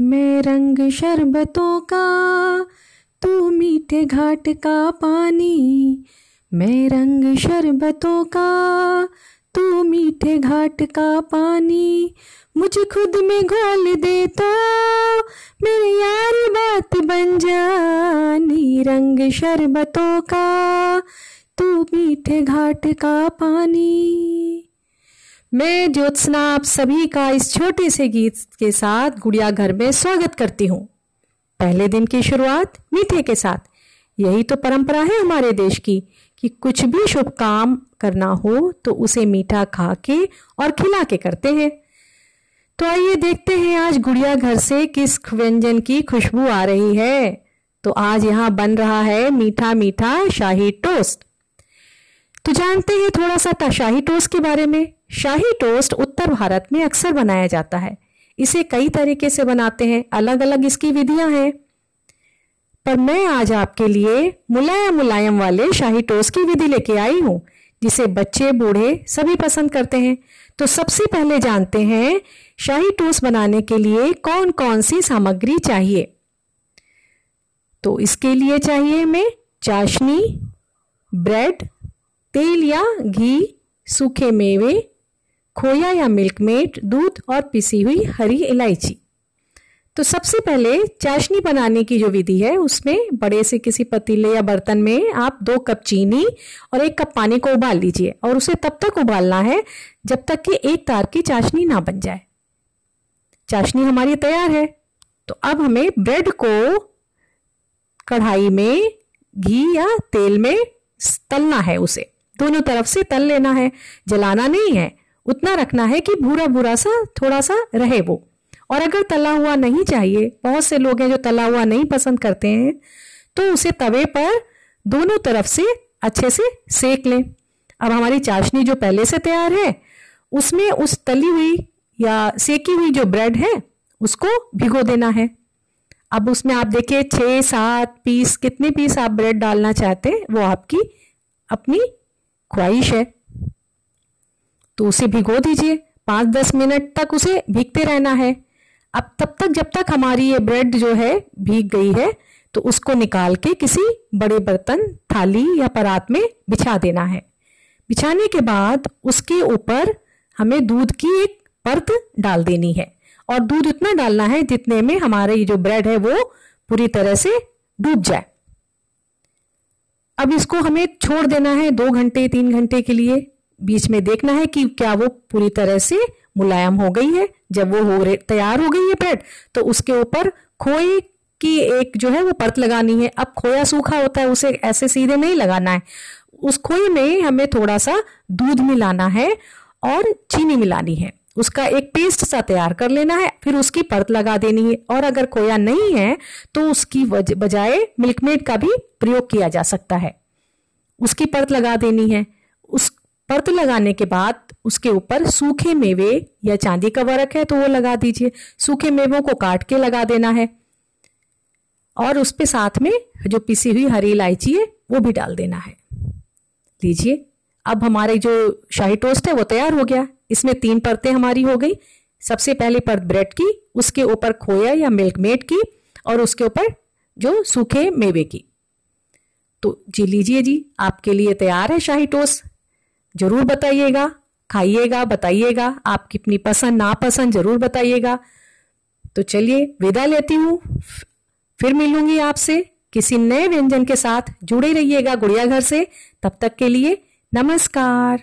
मैं रंग शरबतों का, तू मीठे घाट का पानी। मैं रंग शरबतों का, तू मीठे घाट का पानी। मुझे खुद में घोल दे तो मेरे यार बात बन जानी। रंग शरबतों का, तू मीठे घाट का पानी। मैं ज्योत्सना आप सभी का इस छोटे से गीत के साथ गुड़िया घर में स्वागत करती हूँ। पहले दिन की शुरुआत मीठे के साथ। यही तो परंपरा है हमारे देश की कि कुछ भी शुभ काम करना हो तो उसे मीठा खा के और खिला के करते हैं। तो आइए देखते हैं आज गुड़िया घर से किस व्यंजन की खुशबू आ रही है। तो आज यहाँ बन रहा है मीठा मीठा शाही टोस्ट। तो जानते हैं थोड़ा सा शाही टोस्ट के बारे में? शाही टोस्ट उत्तर भारत में अक्सर बनाया जाता है। इसे कई तरीके से बनाते हैं। अलग अलग इसकी विधियाँ हैं। पर मैं आज आपके लिए मुलायम मुलायम वाले शाही टोस्ट की विधि लेके आई हूँ, जिसे बच्चे, बूढ़े सभी पसंद करते हैं। तो सबसे पहले जानते हैं शाही टोस्ट बनाने के लिए कौन कौन सी सामग्री चाहिए। तो इसके लिए चाहिए हमें चाशनी ब्रेड तेल या घी, सूखे मेवे, खोया या मिल्क मेड दूध और पिसी हुई हरी इलायची। तो सबसे पहले चाशनी बनाने की जो विधि है, उसमें बड़े से किसी पतीले या बर्तन में आप दो कप चीनी और एक कप पानी को उबाल लीजिए और उसे तब तक उबालना है जब तक कि एक तार की चाशनी ना बन जाए। चाशनी हमारी तैयार है। तो अब हमें ब्रेड को कढ़ाई में, घी या तेल में तलना है उसे। दोनों तरफ़ से तल लेना है, जलाना नहीं है। उतना रखना है कि भूरा भूरा सा थोड़ा सा रहे वो। और अगर तला हुआ नहीं चाहिए, बहुत से लोग हैं जो तला हुआ नहीं पसंद करते हैं तो उसे तवे पर दोनों तरफ़ से अच्छे से सेक लें। अब हमारी चाशनी जो पहले से तैयार है, उसमें उस तली हुई या सेकी हुई जो ब्रेड है, उसको भिगो देना है। अब उसमें आप देखिए छः सात पीस, कितने पीस आप ब्रेड डालना चाहते हैं, वो आपकी अपनी ख्वाहिश है। तो उसे भिगो दीजिए। पाँच दस मिनट तक उसे भीगते रहना है। अब तब तक जब तक हमारी ये ब्रेड जो है भीग गई है तो उसको निकाल के किसी बड़े बर्तन, थाली या परात में बिछा देना है। बिछाने के बाद उसके ऊपर हमें दूध की एक परत डाल देनी है। और दूध उतना डालना है जितने में हमारे ये जो ब्रेड है वो पूरी तरह से डूब जाए। अब इसको हमें छोड़ देना है दो घंटे, तीन घंटे के लिए। बीच में देखना है कि क्या वो पूरी तरह से मुलायम हो गई है। जब वो हो रहे, तैयार हो गई है ब्रेड तो उसके ऊपर खोए की एक जो है वो परत लगानी है। अब खोया सूखा होता है, उसे ऐसे सीधे नहीं लगाना है। उस खोए में हमें थोड़ा सा दूध मिलाना है और चीनी मिलानी है। उसका एक पेस्ट सा तैयार कर लेना है, फिर उसकी परत लगा देनी है। और अगर खोया नहीं है तो उसकी बजाय मिल्कमेड का भी प्रयोग किया जा सकता है। उसकी परत लगा देनी है। उस परत लगाने के बाद उसके ऊपर सूखे मेवे या चांदी का वरक है तो वो लगा दीजिए। सूखे मेवों को काट के लगा देना है। और उस पे साथ में जो पिसी हुई हरी इलायची है, वो भी डाल देना है। लीजिए। अब हमारे जो शाही टोस्ट है, वो तैयार हो गया। इसमें तीन परतें हमारी हो गई। सबसे पहली परत ब्रेड की, उसके ऊपर खोया या मिल्क मेड की और उसके ऊपर जो सूखे मेवे की। तो जी लीजिए जी, आपके लिए तैयार है शाही टोस्ट। ज़रूर बताइएगा, खाइएगा, बताइएगा। आपकी अपनी पसंद, नापसंद, ज़रूर बताइएगा। तो चलिए विदा लेती हूँ। फिर मिलूँगी आपसे। किसी नए व्यंजन के साथ जुड़े रहिएगा गुड़िया घर से। तब तक के लिए नमस्कार।